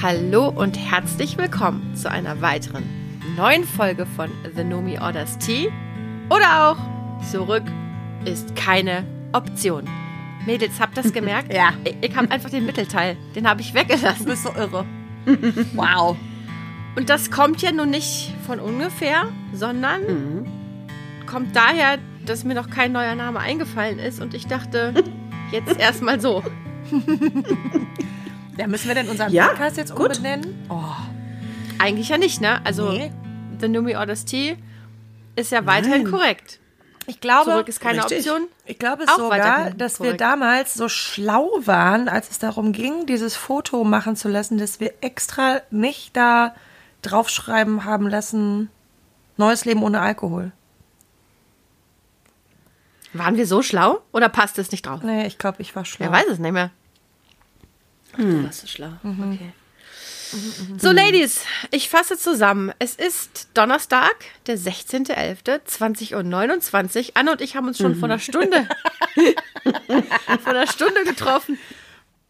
Hallo und herzlich willkommen zu einer weiteren neuen Folge von The Nomi Orders Tea. Oder auch Zurück ist keine Option. Mädels, habt ihr das gemerkt? Ja. Ich, ich habe einfach den Mittelteil. Den habe ich weggelassen. Du bist so irre. wow. Und das kommt ja nun nicht von ungefähr, sondern kommt daher, dass mir noch kein neuer Name eingefallen ist und ich dachte, jetzt erstmal so. Ja, müssen wir denn unseren Ja, Podcast jetzt gut. umbenennen? Oh, Eigentlich ja nicht, ne? Also, nee. The Numi Orders Tea ist ja weiterhin Nein. korrekt. Ich glaube, Zurück ist keine Richtig. Option. ich glaube auch sogar, dass wir korrekt. damals so schlau waren, als es darum ging, dieses Foto machen zu lassen, dass wir extra nicht da draufschreiben haben lassen, neues Leben ohne Alkohol. Waren wir so schlau oder passt es nicht drauf? Nee, ich glaube, ich war schlau. Wer weiß es nicht mehr. Du warst so schlau. Okay. So, Ladies, ich fasse zusammen. Es ist Donnerstag, der 16.11., 20.29 Uhr. Anne und ich haben uns schon vor einer Stunde vor einer Stunde getroffen.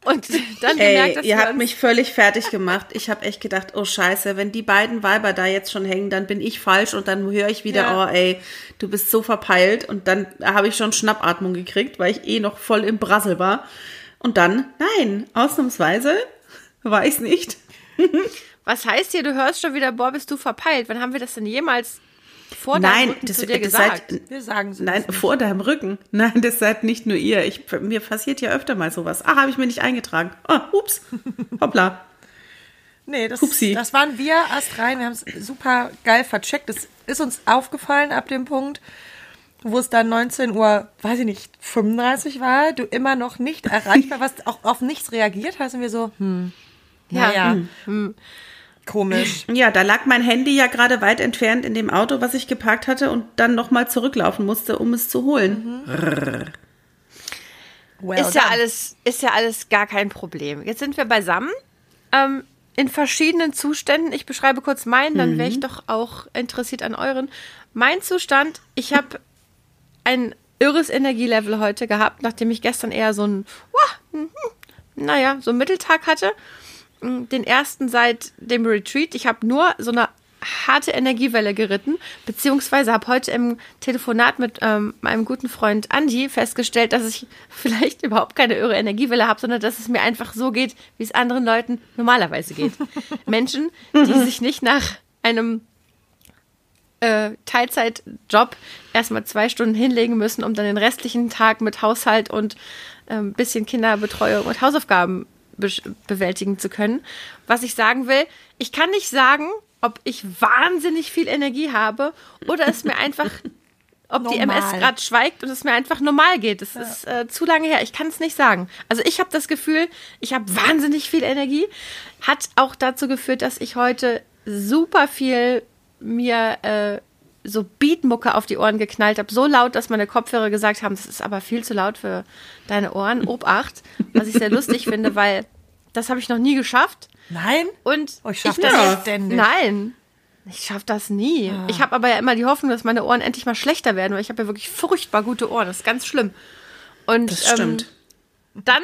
Und dann gemerkt, Ey, dass ihr habt mich völlig fertig gemacht. Ich habe echt gedacht, oh Scheiße, wenn die beiden Weiber da jetzt schon hängen, dann bin ich falsch und dann höre ich wieder, Ja. oh ey, du bist so verpeilt und dann habe ich schon Schnappatmung gekriegt, weil ich eh noch voll im Brassel war. Und dann, nein, ausnahmsweise war ich's nicht. Was heißt hier, du hörst schon wieder, boah, bist du verpeilt? Wann haben wir das denn jemals vor Nein, deinem Rücken das, zu dir das gesagt? seid, Wir sagen es nein, vor deinem Rücken. Nein, das seid nicht nur ihr. Ich, mir passiert ja öfter mal sowas. Ah, habe ich mir nicht eingetragen. Oh, ups. Hoppla. Nee, das, Hupsi. das waren wir erst rein. Wir haben es super geil vercheckt. Das ist uns aufgefallen ab dem Punkt, wo es dann 19 Uhr, weiß ich nicht, 35 war, du immer noch nicht erreichbar warst, auch auf nichts reagiert hast und wir so, hm, Ja, naja, hm, komisch. Ja, da lag mein Handy ja gerade weit entfernt in dem Auto, was ich geparkt hatte und dann nochmal zurücklaufen musste, um es zu holen. Well ist ja alles, ist ja alles gar kein Problem. Jetzt sind wir beisammen. Ähm, in verschiedenen Zuständen. Ich beschreibe kurz meinen, dann wäre ich doch auch interessiert an euren. Mein Zustand, ich habe ein irres Energielevel heute gehabt, nachdem ich gestern eher so ein, wah, mhm, naja, so einen Mitteltag hatte. Mm, Den ersten seit dem Retreat. Ich habe nur so eine harte Energiewelle geritten, beziehungsweise habe heute im Telefonat mit ähm, meinem guten Freund Andy festgestellt, dass ich vielleicht überhaupt keine irre Energiewelle habe, sondern dass es mir einfach so geht, wie es anderen Leuten normalerweise geht. Menschen, die sich nicht nach einem äh, Teilzeitjob erstmal zwei Stunden hinlegen müssen, um dann den restlichen Tag mit Haushalt und ein bisschen Kinderbetreuung und Hausaufgaben be bewältigen zu können. Was ich sagen will, ich kann nicht sagen, ob ich wahnsinnig viel Energie habe oder es mir einfach, ob die Normal. MS gerade schweigt und es mir einfach normal geht. Das ist äh, zu lange her. Ich kann es nicht sagen. Also ich habe das Gefühl, ich habe wahnsinnig viel Energie. Hat auch dazu geführt, dass ich heute super viel mir äh, so Beatmucke auf die Ohren geknallt habe. So laut, dass meine Kopfhörer gesagt haben, das ist aber viel zu laut für deine Ohren. Obacht. Was ich sehr lustig finde, weil das habe ich noch nie geschafft. Nein? Und Oh, ich schaff ich das nicht ständig. Nein. Ich schaffe das nie. Ich habe aber ja immer die Hoffnung, dass meine Ohren endlich mal schlechter werden, weil ich habe ja wirklich furchtbar gute Ohren. Das ist ganz schlimm. Und Das stimmt. Ähm, dann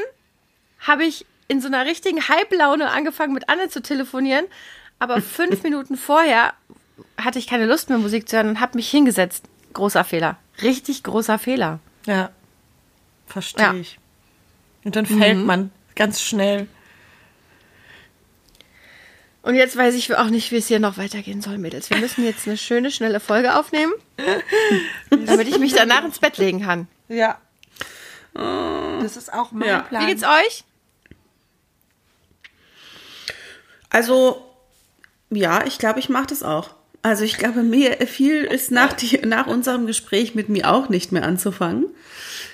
habe ich in so einer richtigen Halblaune angefangen, mit Anne zu telefonieren. Aber fünf Minuten vorher hatte ich keine Lust mehr, Musik zu hören und habe mich hingesetzt. Großer Fehler. Richtig großer Fehler. Ja. Verstehe Ja. Mhm. ich. Und dann fällt man ganz schnell. Und jetzt weiß ich auch nicht, wie es hier noch weitergehen soll, Mädels. Wir müssen jetzt eine schöne, schnelle Folge aufnehmen, damit ich mich danach ins Bett legen kann. Ja. Das ist auch mein Ja. Plan. Wie geht's euch? Also, ja, ich glaube, ich mache das auch. Also ich glaube, mir viel ist nach, die, nach unserem Gespräch mit mir auch nicht mehr anzufangen.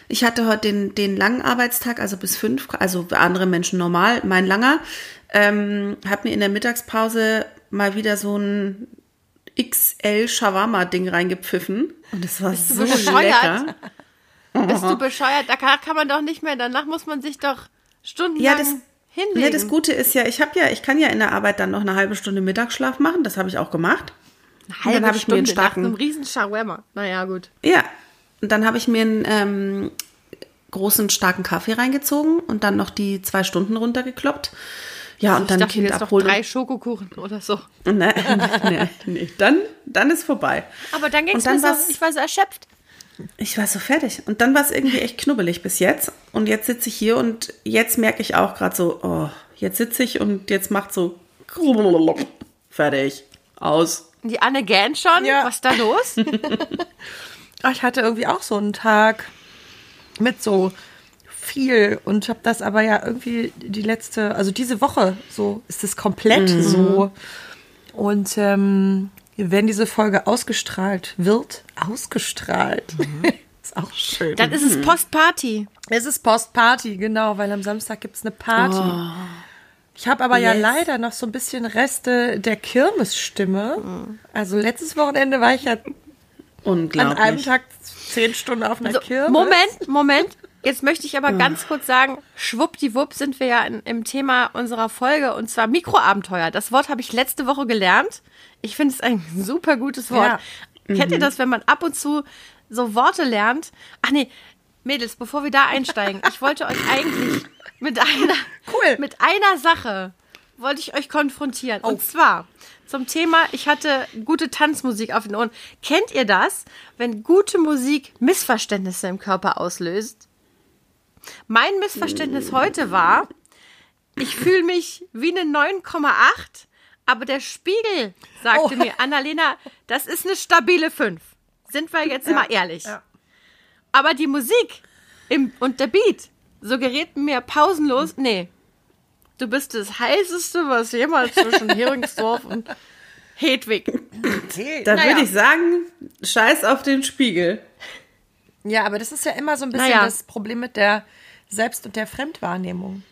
Ich hatte heute den, den langen Arbeitstag, also bis fünf, also für andere Menschen normal, mein langer. Ähm, habe mir in der Mittagspause mal wieder so ein XL Shawarma-Ding reingepfiffen. Und es war du so bescheuert? lecker. Bist du bescheuert? Da kann, kann man doch nicht mehr. Danach muss man sich doch stundenlang Ja, das, hinlegen. ja, das Gute ist ja, ich habe ja, ich kann ja in der Arbeit dann noch eine halbe Stunde Mittagsschlaf machen. Das habe ich auch gemacht. Eine dann halbe habe ich mir einen nach starken- einem riesen Shawarma. Naja, gut. Ja, und dann habe ich mir einen ähm, großen, starken Kaffee reingezogen und dann noch die zwei Stunden runtergekloppt. Ja, und ich dann dachte Kind jetzt noch abholen. drei Schokokuchen oder so. Nee, nee, nee. Dann, dann ist vorbei. Aber dann ging es Und dann mir so, ich war so erschöpft. Ich war so fertig. Und dann war es irgendwie echt knubbelig bis jetzt. Und jetzt sitze ich hier und jetzt merke ich auch gerade so, oh, jetzt sitze ich und jetzt macht so fertig. Aus. Die Anne gähnt schon. Ja. Was ist da los? Ich hatte irgendwie auch so einen Tag mit so viel und habe das aber ja irgendwie die letzte, also diese Woche so ist es komplett so. Und ähm, wenn diese Folge ausgestrahlt wird, ausgestrahlt, ist auch schön. Dann ist es Postparty. Es ist Postparty, genau, weil am Samstag gibt es eine Party. Ich habe aber ja Yes. leider noch so ein bisschen Reste der Kirmesstimme. Also letztes Wochenende war ich ja an einem Tag zehn Stunden auf einer So, Kirmes. Moment, Moment. Jetzt möchte ich aber ganz kurz sagen, schwuppdiwupp sind wir ja in, im Thema unserer Folge und zwar Mikroabenteuer. Das Wort habe ich letzte Woche gelernt. Ich finde es ein super gutes Wort. Kennt ihr das, wenn man ab und zu so Worte lernt? Ach nee, Mädels, bevor wir da einsteigen, ich wollte euch eigentlich mit einer, Cool. mit einer Sache wollte ich euch konfrontieren. Und zwar zum Thema, ich hatte gute Tanzmusik auf den Ohren. Kennt ihr das, wenn gute Musik Missverständnisse im Körper auslöst? Mein Missverständnis heute war, ich fühle mich wie eine 9,8, aber der Spiegel sagte Oh. mir, Annalena, das ist eine stabile 5. Sind wir jetzt mal ehrlich. ja. Aber die Musik im, und der Beat suggeriert mir pausenlos, nee, du bist das heißeste, was jemals zwischen Heringsdorf und Hedwig. Da Naja. würde ich sagen, scheiß auf den Spiegel. Ja, aber das ist ja immer so ein bisschen Naja. das Problem mit der Selbst- und der Fremdwahrnehmung.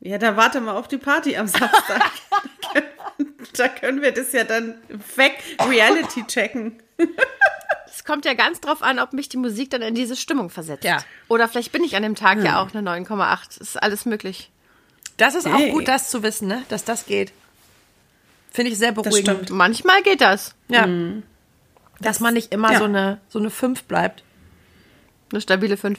Ja, da warte mal auf die Party am Samstag. da können wir das ja dann weg Reality checken. Es kommt ja ganz drauf an, ob mich die Musik dann in diese Stimmung versetzt. Ja. Oder vielleicht bin ich an dem Tag ja auch eine 9,8. Ist alles möglich. Das ist auch Hey. gut, das zu wissen, ne? dass das geht. Finde ich sehr beruhigend. stimmt. Manchmal geht das. Ja. Dass man nicht immer ja. so eine so eine 5 bleibt. Eine stabile 5.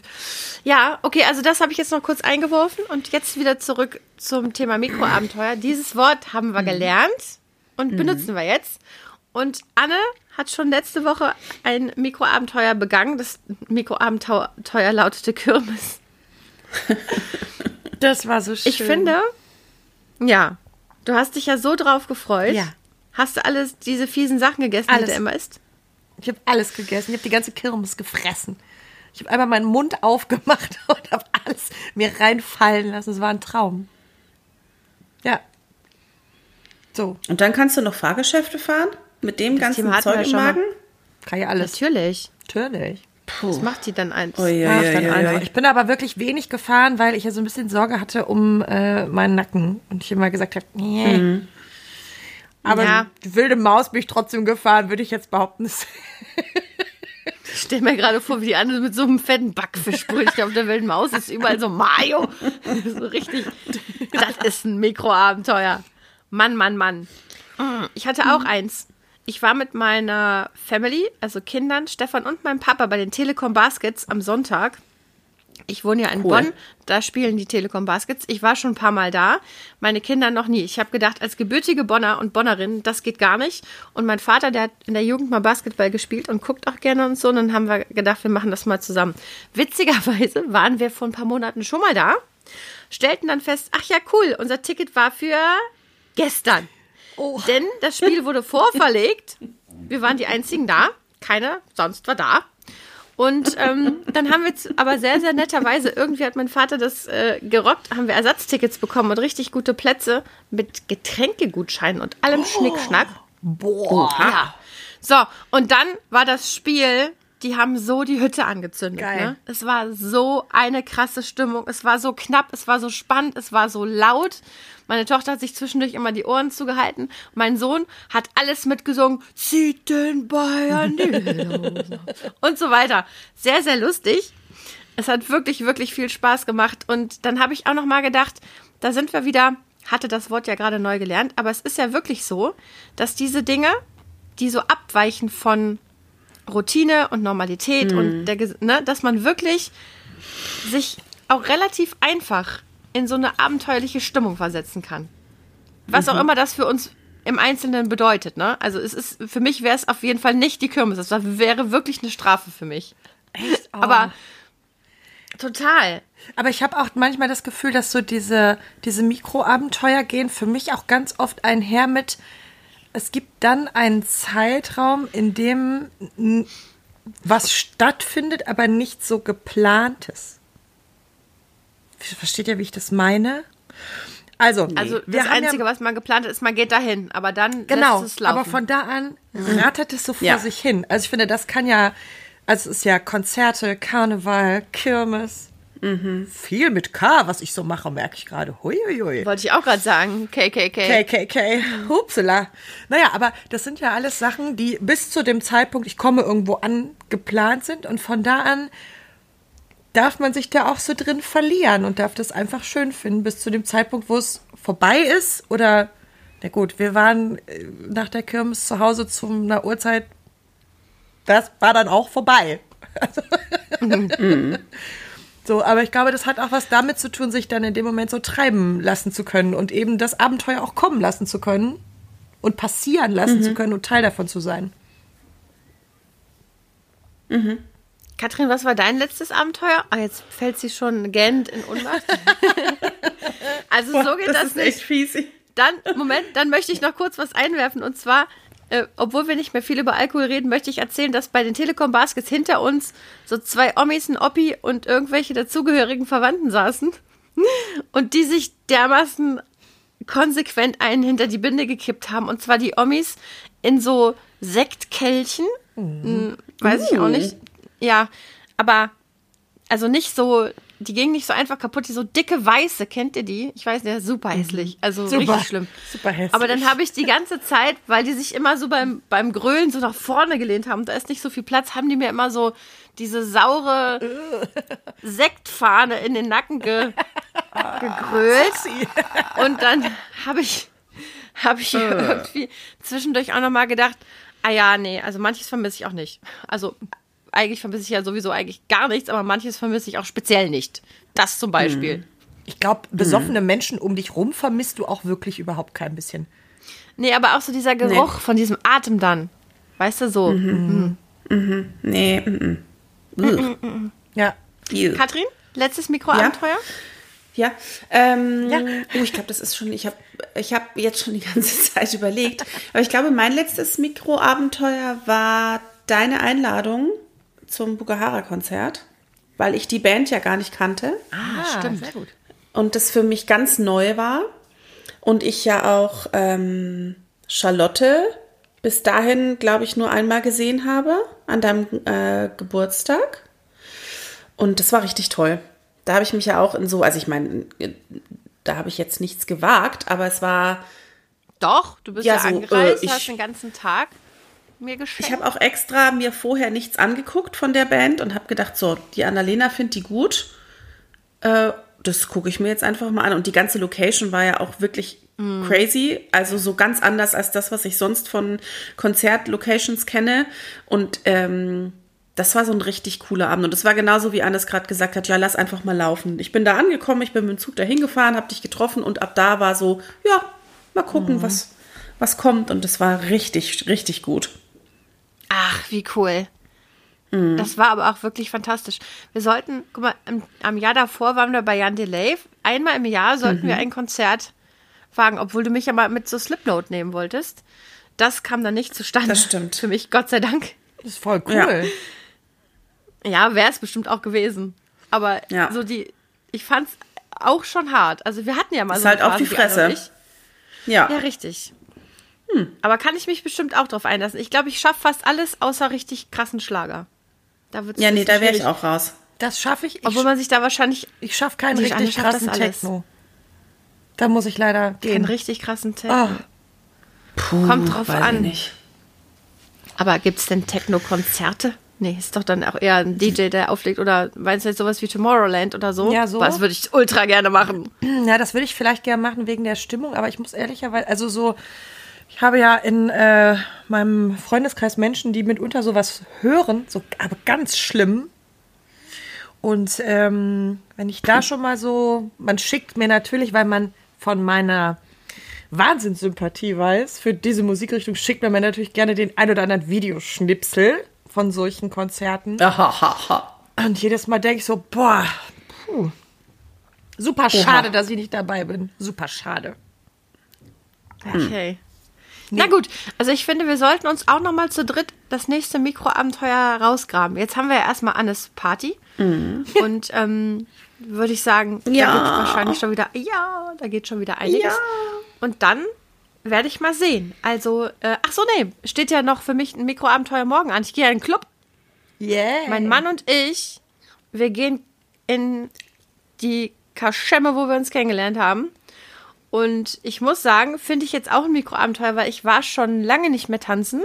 Ja, okay, also das habe ich jetzt noch kurz eingeworfen und jetzt wieder zurück zum Thema Mikroabenteuer. Dieses Wort haben wir gelernt und benutzen wir jetzt. Und Anne hat schon letzte Woche ein Mikroabenteuer begangen. Das Mikroabenteuer lautete Kirmes. Das war so schön. Ich finde, ja, du hast dich ja so drauf gefreut. Ja. Hast du alles diese fiesen Sachen gegessen, Alles. die du immer isst? Ich habe alles gegessen. Ich habe die ganze Kirmes gefressen. Ich habe einmal meinen Mund aufgemacht und habe alles mir reinfallen lassen. Es war ein Traum. Ja. So, Und dann kannst du noch Fahrgeschäfte fahren? Mit dem ganzen Thema Zeug im. Magen? kann ja alles. Natürlich. Natürlich. Was macht die dann eins? Dann ui, einfach. ui. Ich bin aber wirklich wenig gefahren, weil ich ja so ein bisschen Sorge hatte um äh, meinen Nacken. Und ich immer gesagt habe, nee. Aber Ja. die wilde Maus bin ich trotzdem gefahren, würde ich jetzt behaupten. Ich stell mir gerade vor, wie die andere mit so einem fetten Backfischbrötchen auf der wilden Maus ist überall so Mayo. so richtig. Das ist ein Mikroabenteuer. Mann, Mann, Mann. Ich hatte auch eins. Ich war mit meiner Family, also Kindern, Stefan und meinem Papa bei den Telekom Baskets am Sonntag. Ich wohne ja in Cool. Bonn, da spielen die Telekom Baskets. Ich war schon ein paar Mal da, meine Kinder noch nie. Ich habe gedacht, als gebürtige Bonner und Bonnerin, das geht gar nicht. Und mein Vater, der hat in der Jugend mal Basketball gespielt und guckt auch gerne und so. Und dann haben wir gedacht, wir machen das mal zusammen. Witzigerweise waren wir vor ein paar Monaten schon mal da, stellten dann fest, ach ja, cool, unser Ticket war für gestern. Denn das Spiel wurde vorverlegt. Wir waren die einzigen da. Keiner sonst war da. Und ähm, dann haben wir jetzt aber sehr, sehr netterweise, irgendwie hat mein Vater das äh, gerockt, haben wir Ersatztickets bekommen und richtig gute Plätze mit Getränkegutscheinen und allem Schnickschnack. Boah. Ja. So, und dann war das Spiel, die haben so die Hütte angezündet. Geil. Ne? Es war so eine krasse Stimmung. Es war so knapp, es war so spannend, es war so laut. Meine Tochter hat sich zwischendurch immer die Ohren zugehalten. Mein Sohn hat alles mitgesungen. Zieht den Bayern die. Und so weiter. Sehr, sehr lustig. Es hat wirklich, wirklich viel Spaß gemacht. Und dann habe ich auch noch mal gedacht, da sind wir wieder, hatte das Wort ja gerade neu gelernt, aber es ist ja wirklich so, dass diese Dinge, die so abweichen von Routine und Normalität und der, Ges- ne, dass man wirklich sich auch relativ einfach in so eine abenteuerliche Stimmung versetzen kann. Was Mhm. auch immer das für uns im Einzelnen bedeutet, ne? Also es ist, für mich wäre es auf jeden Fall nicht die Kirmes. Das wäre wirklich eine Strafe für mich. Echt? Oh. Aber total. Aber ich habe auch manchmal das Gefühl, dass so diese, diese Mikroabenteuer gehen für mich auch ganz oft einher mit, es gibt dann einen Zeitraum, in dem was stattfindet, aber nicht so geplantes. Versteht ihr, wie ich das meine? Also, Also wir das haben Einzige, ja, was man geplant hat, ist, man geht dahin. Aber dann Genau, lässt es laufen. aber von da an rattert es so vor Ja. sich hin. Also ich finde, das kann ja, also es ist ja Konzerte, Karneval, Kirmes, viel mit K, was ich so mache, merke ich gerade. Huiuiui. Wollte ich auch gerade sagen. KKK. KKK, hupsela. Naja, aber das sind ja alles Sachen, die bis zu dem Zeitpunkt, ich komme irgendwo an, geplant sind und von da an darf man sich da auch so drin verlieren und darf das einfach schön finden, bis zu dem Zeitpunkt, wo es vorbei ist oder, na gut, wir waren äh, nach der Kirmes zu Hause zu einer Uhrzeit, das war dann auch vorbei. So, aber ich glaube, das hat auch was damit zu tun, sich dann in dem Moment so treiben lassen zu können und eben das Abenteuer auch kommen lassen zu können und passieren lassen zu können und Teil davon zu sein. Katrin, was war dein letztes Abenteuer? Ah, jetzt fällt sie schon gähnend in Unmacht. also so geht das, ist nicht. echt fies. Dann, Moment, dann möchte ich noch kurz was einwerfen. Und zwar, äh, obwohl wir nicht mehr viel über Alkohol reden, möchte ich erzählen, dass bei den Telekom Baskets hinter uns so zwei Omis, ein Oppi und irgendwelche dazugehörigen Verwandten saßen. Und die sich dermaßen konsequent einen hinter die Binde gekippt haben. Und zwar die Omis in so Sektkelchen. Hm, Weiß ich auch nicht. Ja, aber also nicht so, die gingen nicht so einfach kaputt, die so dicke weiße, kennt ihr die? Ich weiß nicht, super hässlich, also richtig schlimm. Super hässlich. Aber dann habe ich die ganze Zeit, weil die sich immer so beim, beim Grölen so nach vorne gelehnt haben, da ist nicht so viel Platz, haben die mir immer so diese saure Sektfahne in den Nacken ge, gegrölt. Und dann habe ich, habe ich irgendwie zwischendurch auch nochmal gedacht, ah ja, nee, also manches vermisse ich auch nicht. Also eigentlich vermisse ich ja sowieso eigentlich gar nichts, aber manches vermisse ich auch speziell nicht. Das zum Beispiel. ich glaube, besoffene Menschen um dich rum vermisst du auch wirklich überhaupt kein bisschen. Nee, aber auch so dieser Geruch von diesem Atem dann. Weißt du, so. Nee, mm, mm. Ja. Ew. Katrin, letztes Mikroabenteuer? Ja, ähm, Ja. Oh, ich glaube, das ist schon, ich habe ich hab jetzt schon die ganze Zeit überlegt, aber ich glaube, mein letztes Mikroabenteuer war deine Einladung zum Bukahara-Konzert, weil ich die Band ja gar nicht kannte Ah, stimmt. Sehr gut. und das für mich ganz neu war und ich ja auch ähm, Charlotte bis dahin, glaube ich, nur einmal gesehen habe an deinem äh, Geburtstag. Und das war richtig toll. Da habe ich mich ja auch in so, also ich meine, da habe ich jetzt nichts gewagt, aber es war, Doch, du bist ja, Ja, so, angereist, äh, ich- hast den ganzen Tag mir geschenkt. ich habe auch extra mir vorher nichts angeguckt von der Band und habe gedacht, so, die Annalena findet die gut. Äh, das gucke ich mir jetzt einfach mal an. Und die ganze Location war ja auch wirklich crazy. Also so ganz anders als das, was ich sonst von Konzertlocations kenne. Und ähm, das war so ein richtig cooler Abend. Und das war genauso, wie Annes gerade gesagt hat, ja, lass einfach mal laufen. Ich bin da angekommen, ich bin mit dem Zug dahin gefahren, habe dich getroffen und ab da war so, ja, mal gucken, was, was kommt. Und das war richtig, richtig gut. Ach, wie cool. Mhm. Das war aber auch wirklich fantastisch. Wir sollten, guck mal, im, am Jahr davor waren wir bei Jan Delay. Einmal im Jahr sollten Mhm. wir ein Konzert wagen, obwohl du mich ja mal mit so Slipnote nehmen wolltest. Das kam dann nicht zustande. Das stimmt. Für mich, Gott sei Dank. Das ist voll cool. Ja. Ja, wäre es bestimmt auch gewesen. Aber Ja. so die, ich fand's auch schon hart. Also wir hatten ja mal Ist so halt auf die Fresse. Ja. Ja, richtig. Aber kann ich mich bestimmt auch drauf einlassen. Ich glaube, ich schaffe fast alles außer richtig krassen Schlager. Da wird's Ja, nee, da wäre ich auch raus. Das schaffe ich. Ich, Obwohl man sich da wahrscheinlich ich schaffe keinen richtig Anne schafft das krassen. Techno. Da muss ich leider keinen gehen. richtig krassen Techno. Ah, Puh, Kommt drauf weiß ich an. Nicht. Aber gibt's denn Techno-Konzerte? Nee, ist doch dann auch eher ein DJ, der auflegt. Oder meinst du jetzt sowas wie Tomorrowland oder so? Ja, so. Was würde ich ultra gerne machen. Ja, das würde ich vielleicht gerne machen wegen der Stimmung, aber ich muss ehrlicherweise, also so, ich habe ja in äh, meinem Freundeskreis Menschen, die mitunter sowas hören, so, aber ganz schlimm. Und ähm, wenn ich da schon mal so, man schickt mir natürlich, weil man von meiner Wahnsinnssympathie weiß für diese Musikrichtung, schickt man mir natürlich gerne den ein oder anderen Videoschnipsel von solchen Konzerten. Und jedes Mal denke ich so, boah, puh, super schade, dass ich nicht dabei bin. Super schade. Okay. Na gut, also ich finde, wir sollten uns auch noch mal zu dritt das nächste Mikroabenteuer rausgraben. Jetzt haben wir ja erstmal Annes Party. Und ähm, würde ich sagen, da Ja. geht wahrscheinlich schon wieder, ja, da geht schon wieder einiges. Ja. Und dann werde ich mal sehen. Also, äh, ach so, nee, steht ja noch für mich ein Mikroabenteuer morgen an. Ich gehe ja in den Club. Yeah. Mein Mann und ich, wir gehen in die Kaschemme, wo wir uns kennengelernt haben. Und ich muss sagen, finde ich jetzt auch ein Mikroabenteuer, weil ich war schon lange nicht mehr tanzen.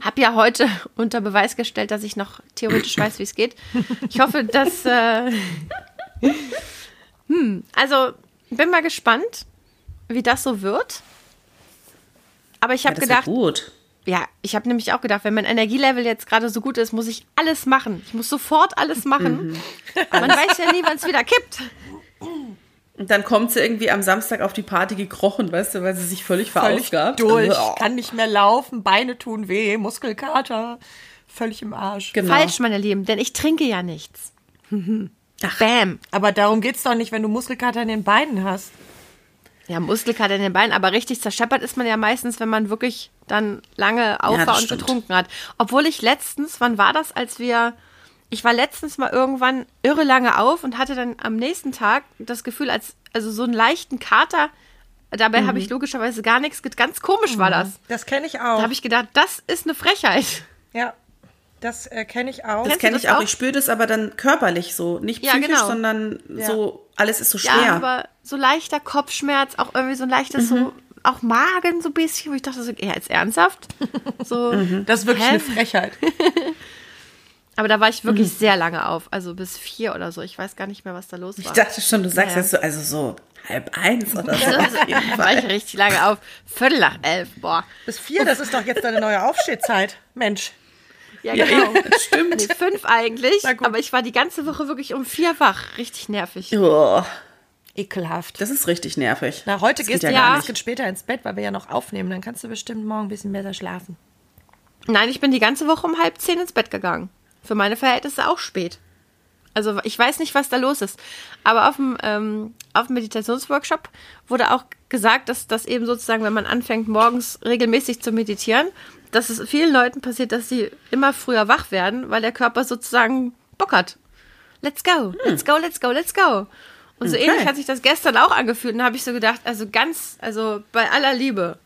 Hab ja heute unter Beweis gestellt, dass ich noch theoretisch weiß, wie es geht. Ich hoffe, dass. Äh, hm, also bin mal gespannt, wie das so wird. Aber ich Ja, habe wird gedacht, gut. ja, ich habe nämlich auch gedacht, wenn mein Energielevel jetzt gerade so gut ist, muss ich alles machen. Ich muss sofort alles machen. Man weiß ja nie, wann es wieder kippt. Und dann kommt sie irgendwie am Samstag auf die Party gekrochen, weißt du, weil sie sich völlig völlig verausgabt. durch, Oh. kann nicht mehr laufen, Beine tun weh, Muskelkater, völlig im Arsch. Genau. Falsch, meine Lieben, denn ich trinke ja nichts. Ach. Bam. Aber darum geht's doch nicht, wenn du Muskelkater in den Beinen hast. Ja, Muskelkater in den Beinen, aber richtig zerscheppert ist man ja meistens, wenn man wirklich dann lange auf Ja, und stimmt. getrunken hat. Obwohl ich letztens, wann war das, als wir, ich war letztens mal irgendwann irre lange auf und hatte dann am nächsten Tag das Gefühl, als, also so einen leichten Kater, dabei Mhm. habe ich logischerweise gar nichts, ge- ganz komisch war das. Das kenne ich auch. Da habe ich gedacht, das ist eine Frechheit. ja, das äh, kenne ich auch. Das kenne ich auch. auch? Ich spüre das aber dann körperlich so. Nicht Ja, psychisch, genau. sondern Ja. so, alles ist so Ja, schwer. aber so leichter Kopfschmerz, auch irgendwie so ein leichtes, Mhm. so, auch Magen so ein bisschen, wo ich dachte so, ja, jetzt ernsthaft? So, Mhm. das ist wirklich Hä? eine Frechheit. Aber da war ich wirklich Mhm. sehr lange auf, also bis vier oder so. Ich weiß gar nicht mehr, was da los ich war. dachte schon, du sagst Ja. jetzt so, also so halb eins oder so. Also, war ich richtig lange auf. Viertel nach elf, boah. Bis vier, das ist doch jetzt deine neue Aufstehzeit. Mensch. Ja, Ja, genau. eben, stimmt. Nee, fünf eigentlich, aber ich war die ganze Woche wirklich um vier wach. Richtig nervig. Oh, Ekelhaft. das ist richtig nervig. Na, heute Das gehst geht du ja ja gar ein bisschen später ins Bett, weil wir ja noch aufnehmen. Dann kannst du bestimmt morgen ein bisschen besser schlafen. Nein, ich bin die ganze Woche um halb zehn ins Bett gegangen. Für meine Verhältnisse auch spät. Also ich weiß nicht, was da los ist. Aber auf dem, ähm, auf dem Meditationsworkshop wurde auch gesagt, dass das eben sozusagen, wenn man anfängt, morgens regelmäßig zu meditieren, dass es vielen Leuten passiert, dass sie immer früher wach werden, weil der Körper sozusagen Bock hat. Let's go, let's go, let's go, let's go. Und so Okay. ähnlich hat sich das gestern auch angefühlt. Und da habe ich so gedacht, also ganz, also bei aller Liebe,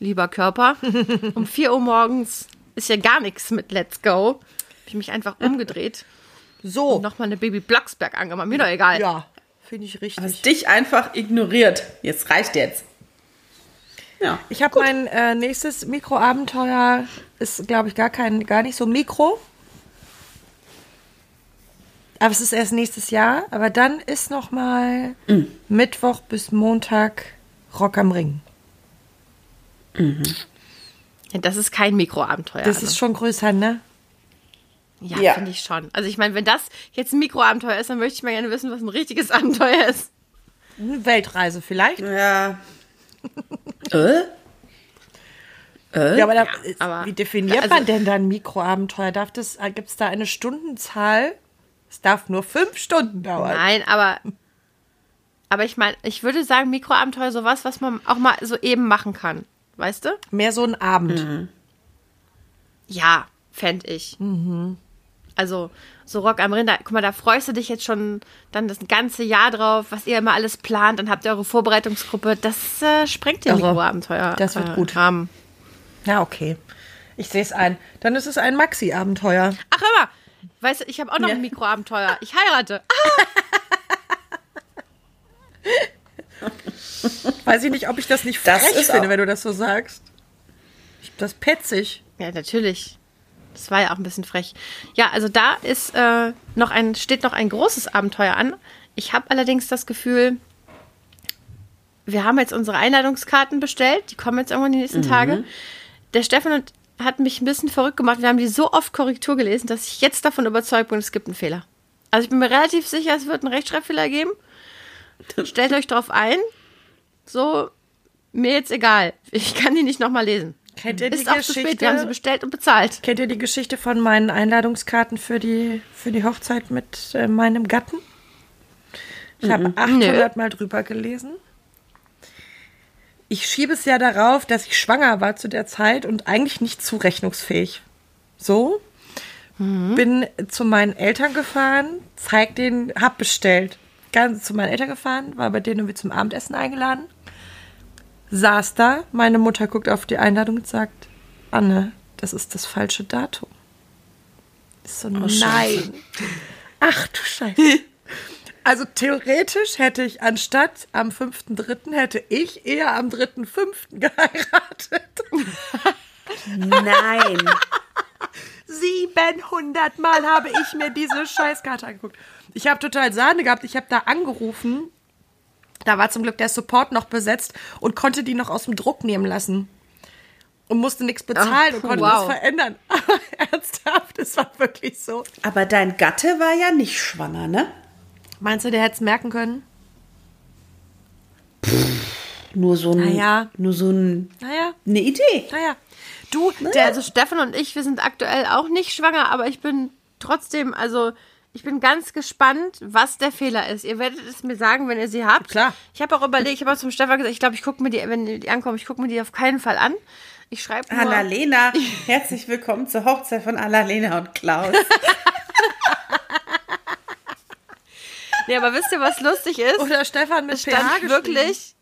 lieber Körper, um 4 Uhr morgens ist ja gar nichts mit Let's Go. Habe ich mich einfach umgedreht So. und nochmal eine Baby Blocksberg angemacht. Mir doch egal. Ja, finde ich richtig. Hast dich einfach ignoriert. Jetzt reicht jetzt. Ja. Ich habe mein äh, nächstes Mikroabenteuer, ist glaube ich gar kein, gar nicht so Mikro. Aber es ist erst nächstes Jahr. Aber dann ist noch mal Mittwoch bis Montag Rock am Ring. Ja, Das ist kein Mikroabenteuer. Das Anne. ist schon größer, ne? Ja, Ja. finde ich schon. Also ich meine, wenn das jetzt ein Mikroabenteuer ist, dann möchte ich mal gerne wissen, was ein richtiges Abenteuer ist. Eine Weltreise vielleicht. Ja. äh? Äh? Ja, aber, da, aber- wie definiert also- man denn dann Mikroabenteuer? Darf das, gibt es da eine Stundenzahl? Es darf nur fünf Stunden dauern. Nein, aber aber ich meine, ich würde sagen, Mikroabenteuer sowas, was man auch mal so eben machen kann. Weißt du? Mehr so ein Abend. Mhm. Ja, fände ich. Mhm. Also, so Rock am Ring, da, guck mal, da freust du dich jetzt schon dann das ganze Jahr drauf, was ihr immer alles plant, dann habt ihr eure Vorbereitungsgruppe. Das äh, sprengt den Irre. Mikroabenteuer. Das wird äh, gut. Rahmen. Ja, okay. Ich sehe es ein. Dann ist es ein Maxi-Abenteuer. Ach, hör mal, weißt du, ich habe auch noch Ja. ein Mikroabenteuer. Ich heirate. Weiß ich nicht, ob ich das nicht Das frech finde, wenn du das so sagst. Ich, das petzig. Ja, natürlich. Das war ja auch ein bisschen frech. Ja, also da ist äh, noch ein, steht noch ein großes Abenteuer an. Ich habe allerdings das Gefühl, wir haben jetzt unsere Einladungskarten bestellt. Die kommen jetzt irgendwann die nächsten Tage. Der Stefan und- hat mich ein bisschen verrückt gemacht. Wir haben die so oft Korrektur gelesen, dass ich jetzt davon überzeugt bin, es gibt einen Fehler. Also ich bin mir relativ sicher, es wird einen Rechtschreibfehler geben. Stellt euch drauf ein. So, mir jetzt egal. Ich kann die nicht nochmal lesen. Kennt ihr die Ist auch zu spät. Wir Geschichte? haben sie bestellt und bezahlt. Kennt ihr die Geschichte von meinen Einladungskarten für die, für die Hochzeit mit äh, meinem Gatten? Ich habe 800 Mal drüber gelesen. Ich schiebe es ja darauf, dass ich schwanger war zu der Zeit und eigentlich nicht zurechnungsfähig. So. Bin zu meinen Eltern gefahren, zeig den, hab bestellt. Ganz zu meinen Eltern gefahren, war bei denen irgendwie zum Abendessen eingeladen. Saß da, meine Mutter guckt auf die Einladung und sagt, Anne, das ist das falsche Datum. Ich so, nein. Ach du Scheiße. Also theoretisch hätte ich anstatt am 5.3. hätte ich eher am 3.5. geheiratet. Nein. 700 Mal habe ich mir diese Scheißkarte angeguckt. Ich habe total Sahne gehabt. Ich habe da angerufen. Da war zum Glück der Support noch besetzt und konnte die noch aus dem Druck nehmen lassen. Und musste nichts bezahlen Ach, und konnte wow. das verändern. Aber ernsthaft, es war wirklich so. Aber dein Gatte war ja nicht schwanger, ne? Meinst du, der hätte es merken können? Nur so ein, Naja. nur so ein, Naja, eine Idee. naja. Du, Der, der, also Stefan und ich, wir sind aktuell auch nicht schwanger, aber ich bin trotzdem, also ich bin ganz gespannt, was der Fehler ist. Ihr werdet es mir sagen, wenn ihr sie habt. Klar. Ich habe auch überlegt, ich habe auch zum Stefan gesagt, ich glaube, ich gucke mir die, wenn die ankommen, ich gucke mir die auf keinen Fall an. Ich schreibe. Annalena, herzlich willkommen zur Hochzeit von Annalena und Klaus. Nee, aber wisst ihr, was lustig ist? oder Stefan mit es PH stand geschrieben. wirklich,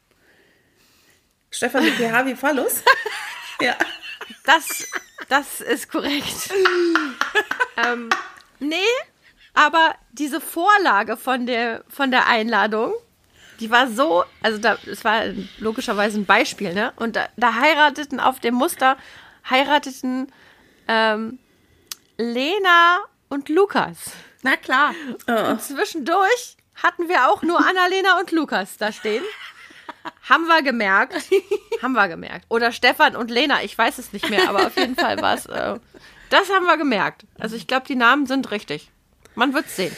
Stefan mit PH wie Phallus. Ja. das, das ist korrekt. ähm, nee, aber diese Vorlage von der, von der Einladung, die war so, also da, es war logischerweise ein Beispiel, ne? Und da, da heirateten auf dem Muster, heirateten ähm, Lena und Lukas. Na klar. Und zwischendurch hatten wir auch nur Annalena und Lukas da stehen. Haben wir gemerkt. Haben wir gemerkt. Oder Stefan und Lena, ich weiß es nicht mehr, aber auf jeden Fall war es. Äh, das haben wir gemerkt. Also ich glaube, die Namen sind richtig. Man wird sehen.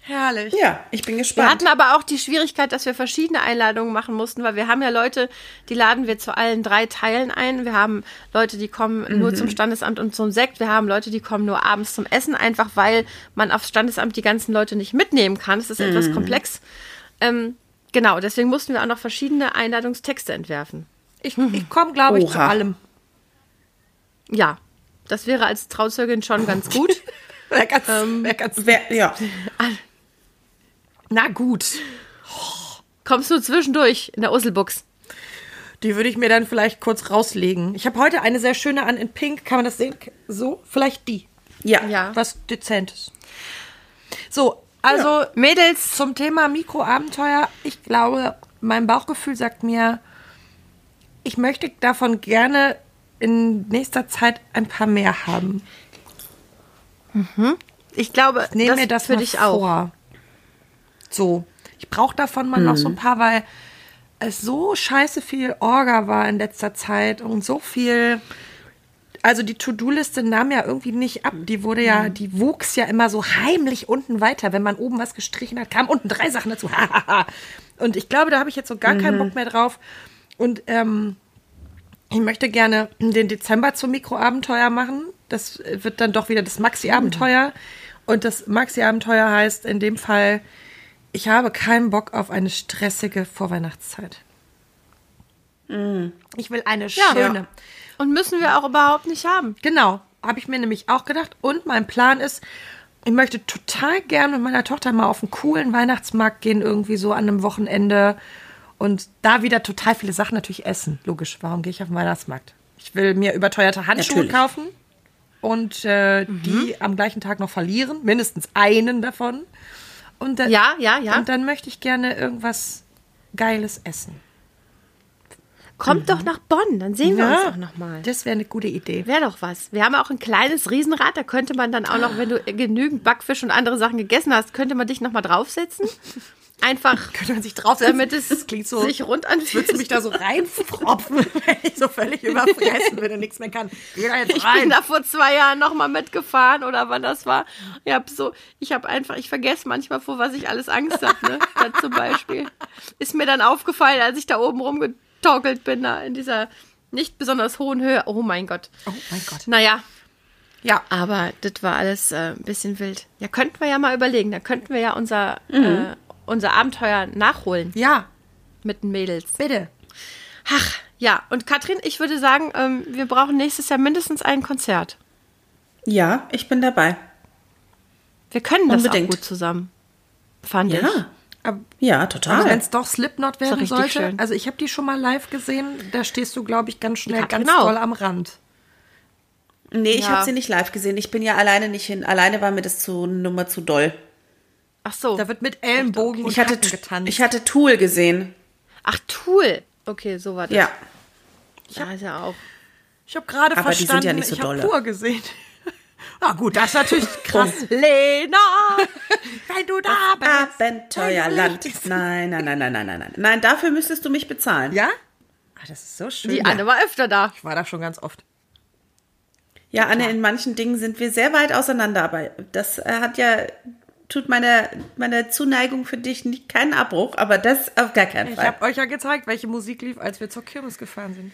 Herrlich. Ja, ich bin Wir gespannt. hatten aber auch die Schwierigkeit, dass wir verschiedene Einladungen machen mussten, weil wir haben ja Leute, die laden wir zu allen drei Teilen ein. Wir haben Leute, die kommen nur zum Standesamt und zum Sekt. Wir haben Leute, die kommen nur abends zum Essen, einfach weil man aufs Standesamt die ganzen Leute nicht mitnehmen kann. Es ist etwas komplex. Ähm, genau, deswegen mussten wir auch noch verschiedene Einladungstexte entwerfen. Ich, ich komme, glaube ich, zu Oha. allem. Ja, das wäre als Trauzeugin schon ganz gut. Wär ganz, wär ganz, Wer, ja. na gut. Kommst du zwischendurch in der Usselbuchs? Die würde ich mir dann vielleicht kurz rauslegen. Ich habe heute eine sehr schöne an in Pink. Kann man das sehen? So, vielleicht die. Ja. Ja. Was Dezentes. So, also Mädels, zum Thema Mikroabenteuer. Ich glaube, mein Bauchgefühl sagt mir, ich möchte davon gerne in nächster Zeit ein paar mehr haben. Ich glaube, Nehme mir das für dich auch. vor. So, ich brauche davon mal noch so ein paar, weil es so scheiße viel Orga war in letzter Zeit und so viel. Also die To-Do-Liste nahm ja irgendwie nicht ab. Die wurde ja, die wuchs ja immer so heimlich unten weiter. Wenn man oben was gestrichen hat, kamen unten drei Sachen dazu. und ich glaube, da habe ich jetzt so gar keinen Bock mehr drauf. Und ähm, ich möchte gerne den Dezember zum Mikroabenteuer machen. Das wird dann doch wieder das Maxi-Abenteuer. Und das Maxi-Abenteuer heißt in dem Fall, ich habe keinen Bock auf eine stressige Vorweihnachtszeit. Ich will eine schöne. Und müssen wir auch überhaupt nicht haben. Genau, habe ich mir nämlich auch gedacht. Und mein Plan ist, ich möchte total gern mit meiner Tochter mal auf einen coolen Weihnachtsmarkt gehen, irgendwie so an einem Wochenende. Und da wieder total viele Sachen natürlich essen. Logisch, warum gehe ich auf den Weihnachtsmarkt? Ich will mir überteuerte Handschuhe Natürlich. kaufen und äh, die am gleichen Tag noch verlieren. Mindestens einen davon. Und dann, Ja, ja, ja. Und dann möchte ich gerne irgendwas Geiles essen. Kommt doch nach Bonn, dann sehen wir uns auch nochmal. Das wäre eine gute Idee. Wäre doch was. Wir haben auch ein kleines Riesenrad, da könnte man dann auch noch, wenn du genügend Backfisch und andere Sachen gegessen hast, könnte man dich nochmal draufsetzen. Einfach, Könnte man sich drauf damit es das klingt so, sich rund würdest du anfühlt. mich da so reinfropfen, wenn ich so völlig überfressen bin und nichts mehr kann. Geh da jetzt Ich rein. bin da vor zwei Jahren nochmal mitgefahren oder wann das war. Ich habe so, ich habe einfach, ich vergesse manchmal, vor was ich alles Angst habe. Ne? Zum Beispiel ist mir dann aufgefallen, als ich da oben rumgetorkelt bin, da in dieser nicht besonders hohen Höhe. Oh mein Gott. oh mein Gott. Naja, Ja, aber das war alles äh, ein bisschen wild. Ja, könnten wir ja mal überlegen. Da könnten wir ja unser, äh, unser Abenteuer nachholen ja, mit den Mädels. bitte. Ach, ja. Und Katrin, ich würde sagen, ähm, wir brauchen nächstes Jahr mindestens ein Konzert. Ja, ich bin dabei. Wir können das Unbedingt. auch gut zusammen. Fand ich. Ja. Aber Ja, Also total. wenn es doch Slipknot werden sollte, schön. also ich habe die schon mal live gesehen, da stehst du, glaube ich, ganz schnell Ja, ganz genau. doll am Rand. Nee, ich Ja. habe sie nicht live gesehen. Ich bin ja alleine nicht hin. Alleine war mir das zu Nummer zu doll. Ach so. Da wird mit Ellenbogen Ich hatte, getanzt. ich hatte Tool gesehen. Ach, Tool. Okay, so war das. Ja. Ja, ist ja auch. Ich habe gerade Aber die sind verstanden, ja nicht so ich habe dolle. pur gesehen. Ah gut, das ist natürlich krass. Lena! Wenn du da bist. Abenteuerland. Nein, nein, nein, nein, nein, nein, nein. Nein, dafür müsstest du mich bezahlen. Ja? Ah, das ist so schön. Die Anne war öfter da. Ich war da schon ganz oft. Ja, Anne, in manchen Dingen sind wir sehr weit auseinander, aber das äh, hat ja, tut meiner meine Zuneigung für dich nicht keinen Abbruch, aber das auf gar keinen Ich Fall. habe euch ja gezeigt, welche Musik lief, als wir zur Kirmes gefahren sind.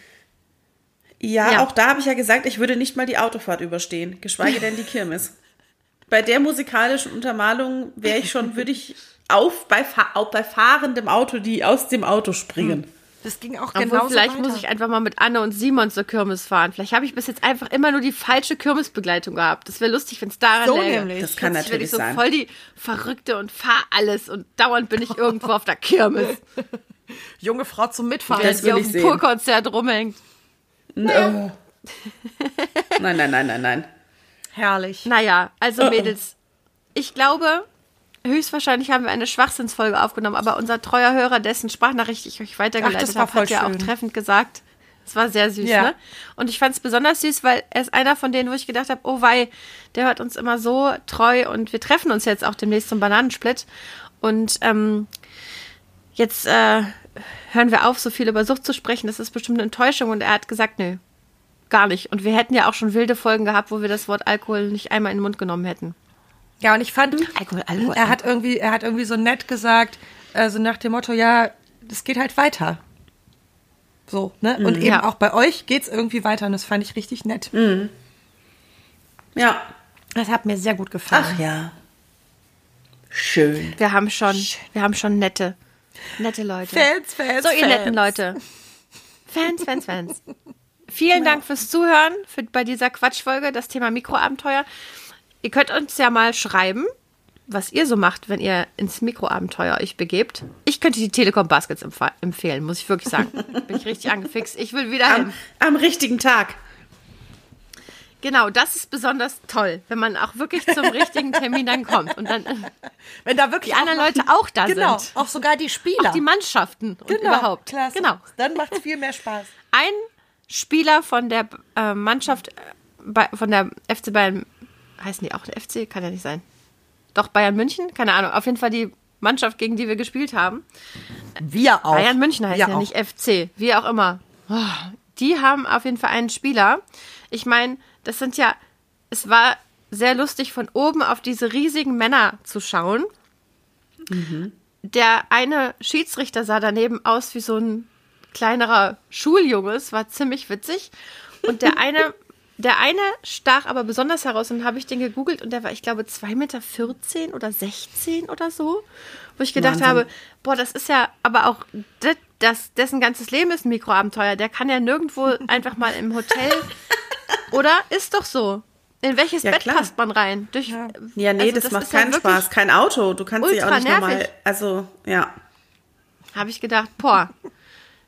Ja, Ja. auch da habe ich ja gesagt, ich würde nicht mal die Autofahrt überstehen, geschweige denn die Kirmes. Bei der musikalischen Untermalung wäre ich schon, würde ich auf bei, auf bei fahrendem Auto, die aus dem Auto springen. Das ging auch Obwohl, genauso vielleicht weiter. muss ich einfach mal mit Anne und Simon zur Kirmes fahren. Vielleicht habe ich bis jetzt einfach immer nur die falsche Kirmesbegleitung gehabt. Das wäre lustig, wenn es daran So läge. nämlich. Das kann Plötzlich natürlich ich so sein. voll die Verrückte und fahr alles und dauernd bin ich irgendwo auf der Kirmes, Junge Frau zum Mitfahren. Das die will auf dem. Purkonzert rumhängt. Oh. Nein, nein, nein, nein, nein. Herrlich. Naja, Oh, also Mädels, ich glaube, höchstwahrscheinlich haben wir eine Schwachsinnsfolge aufgenommen, aber unser treuer Hörer, dessen Sprachnachricht ich euch weitergeleitet habe, hat ja auch treffend gesagt. Es war sehr süß, Ja. ne? Und ich fand es besonders süß, weil er ist einer von denen, wo ich gedacht habe, oh wei, der hört uns immer so treu und wir treffen uns jetzt auch demnächst zum Bananensplit. Und ähm, jetzt äh, hören wir auf, so viel über Sucht zu sprechen. Das ist bestimmt eine Enttäuschung. Und er hat gesagt, nö, gar nicht. Und wir hätten ja auch schon wilde Folgen gehabt, wo wir das Wort Alkohol nicht einmal in den Mund genommen hätten. Ja, und ich fand, Alkohol, Alkohol. er hat irgendwie, er hat irgendwie so nett gesagt, also nach dem Motto, ja, das geht halt weiter. So, ne? Und eben Ja. auch bei euch geht's irgendwie weiter und das fand ich richtig nett. Ja. Das hat mir sehr gut gefallen. Ach ja. Schön. Wir haben schon, wir haben schon nette, nette Leute. Fans, Fans, so, ihr Fans. netten Leute. Fans, Fans, Fans. Vielen Dank fürs Zuhören für, bei dieser Quatschfolge, das Thema Mikroabenteuer. Ihr könnt uns ja mal schreiben, was ihr so macht, wenn ihr ins Mikroabenteuer euch begebt. Ich könnte die Telekom Baskets empf empfehlen, muss ich wirklich sagen. Bin ich richtig angefixt. Ich will wieder hin. Am, am richtigen Tag. Genau, das ist besonders toll, wenn man auch wirklich zum richtigen Termin dann kommt und dann Wenn da wirklich die anderen Leute auch da genau, sind. auch sogar die Spieler. Auch die Mannschaften und genau, überhaupt. Klasse. Genau. Dann macht's viel mehr Spaß. Ein Spieler von der äh, Mannschaft, äh, von der FC Bayern, heißen die auch der FC? Kann ja nicht sein. Doch, Bayern München? Keine Ahnung. Auf jeden Fall die Mannschaft, gegen die wir gespielt haben. Wir auch. Bayern München heißt Wir ja auch. nicht FC, wie auch immer. Oh, Die haben auf jeden Fall einen Spieler. Ich meine, das sind ja, es war sehr lustig, von oben auf diese riesigen Männer zu schauen. Der eine Schiedsrichter sah daneben aus wie so ein kleinerer Schuljunge. Es war ziemlich witzig. Und der eine, der eine stach aber besonders heraus und habe ich den gegoogelt und der war, ich glaube, 2,14 Meter oder 16 oder so. Wo ich gedacht Wahnsinn. habe, boah, das ist ja aber auch, das, das, dessen ganzes Leben ist ein Mikroabenteuer. Der kann ja nirgendwo einfach mal im Hotel. Oder? Ist doch so. In welches Ja, Bett klar. passt man rein? Durch, Ja, nee, also das, macht ist ja keinen Spaß. Kein Auto. Du kannst dich auch nicht normal. nervig. Also, ja. Habe ich gedacht, boah,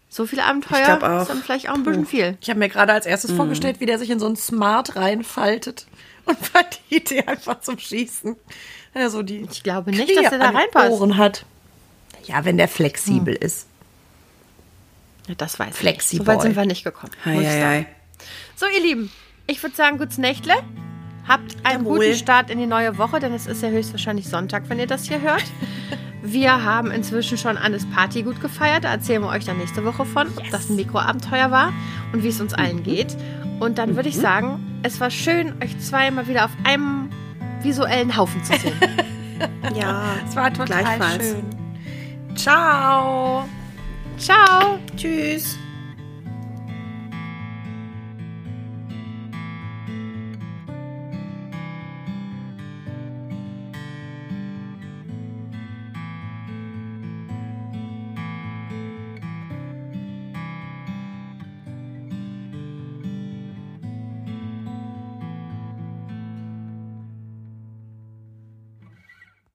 so viele Abenteuer Ich auch. ist dann vielleicht auch ein bisschen viel. Ich habe mir gerade als Mhm. erstes vorgestellt, wie der sich in so einen Smart reinfaltet und hat die Idee einfach zum Schießen. Wenn er so die Ich glaube nicht, Knie dass er da reinpasst. Ohren hat. Ja, wenn der flexibel Hm. ist. Ja, das weiß ich. Flexi nicht. So weit sind wir nicht gekommen. Hei, ich hei, hei. So, ihr Lieben, ich würde sagen, gutes Nächtle. Habt einen Jawohl. guten Start in die neue Woche, denn es ist ja höchstwahrscheinlich Sonntag, wenn ihr das hier hört. Wir haben inzwischen schon Annes Party gut gefeiert. Da erzählen wir euch dann nächste Woche von, ob das ein Mikroabenteuer war und wie es uns allen geht. Und dann würde ich sagen, es war schön, euch zwei mal wieder auf einem visuellen Haufen zu sehen. Ja, Es war total gleichfalls. schön. Ciao. Ciao! Tschüss.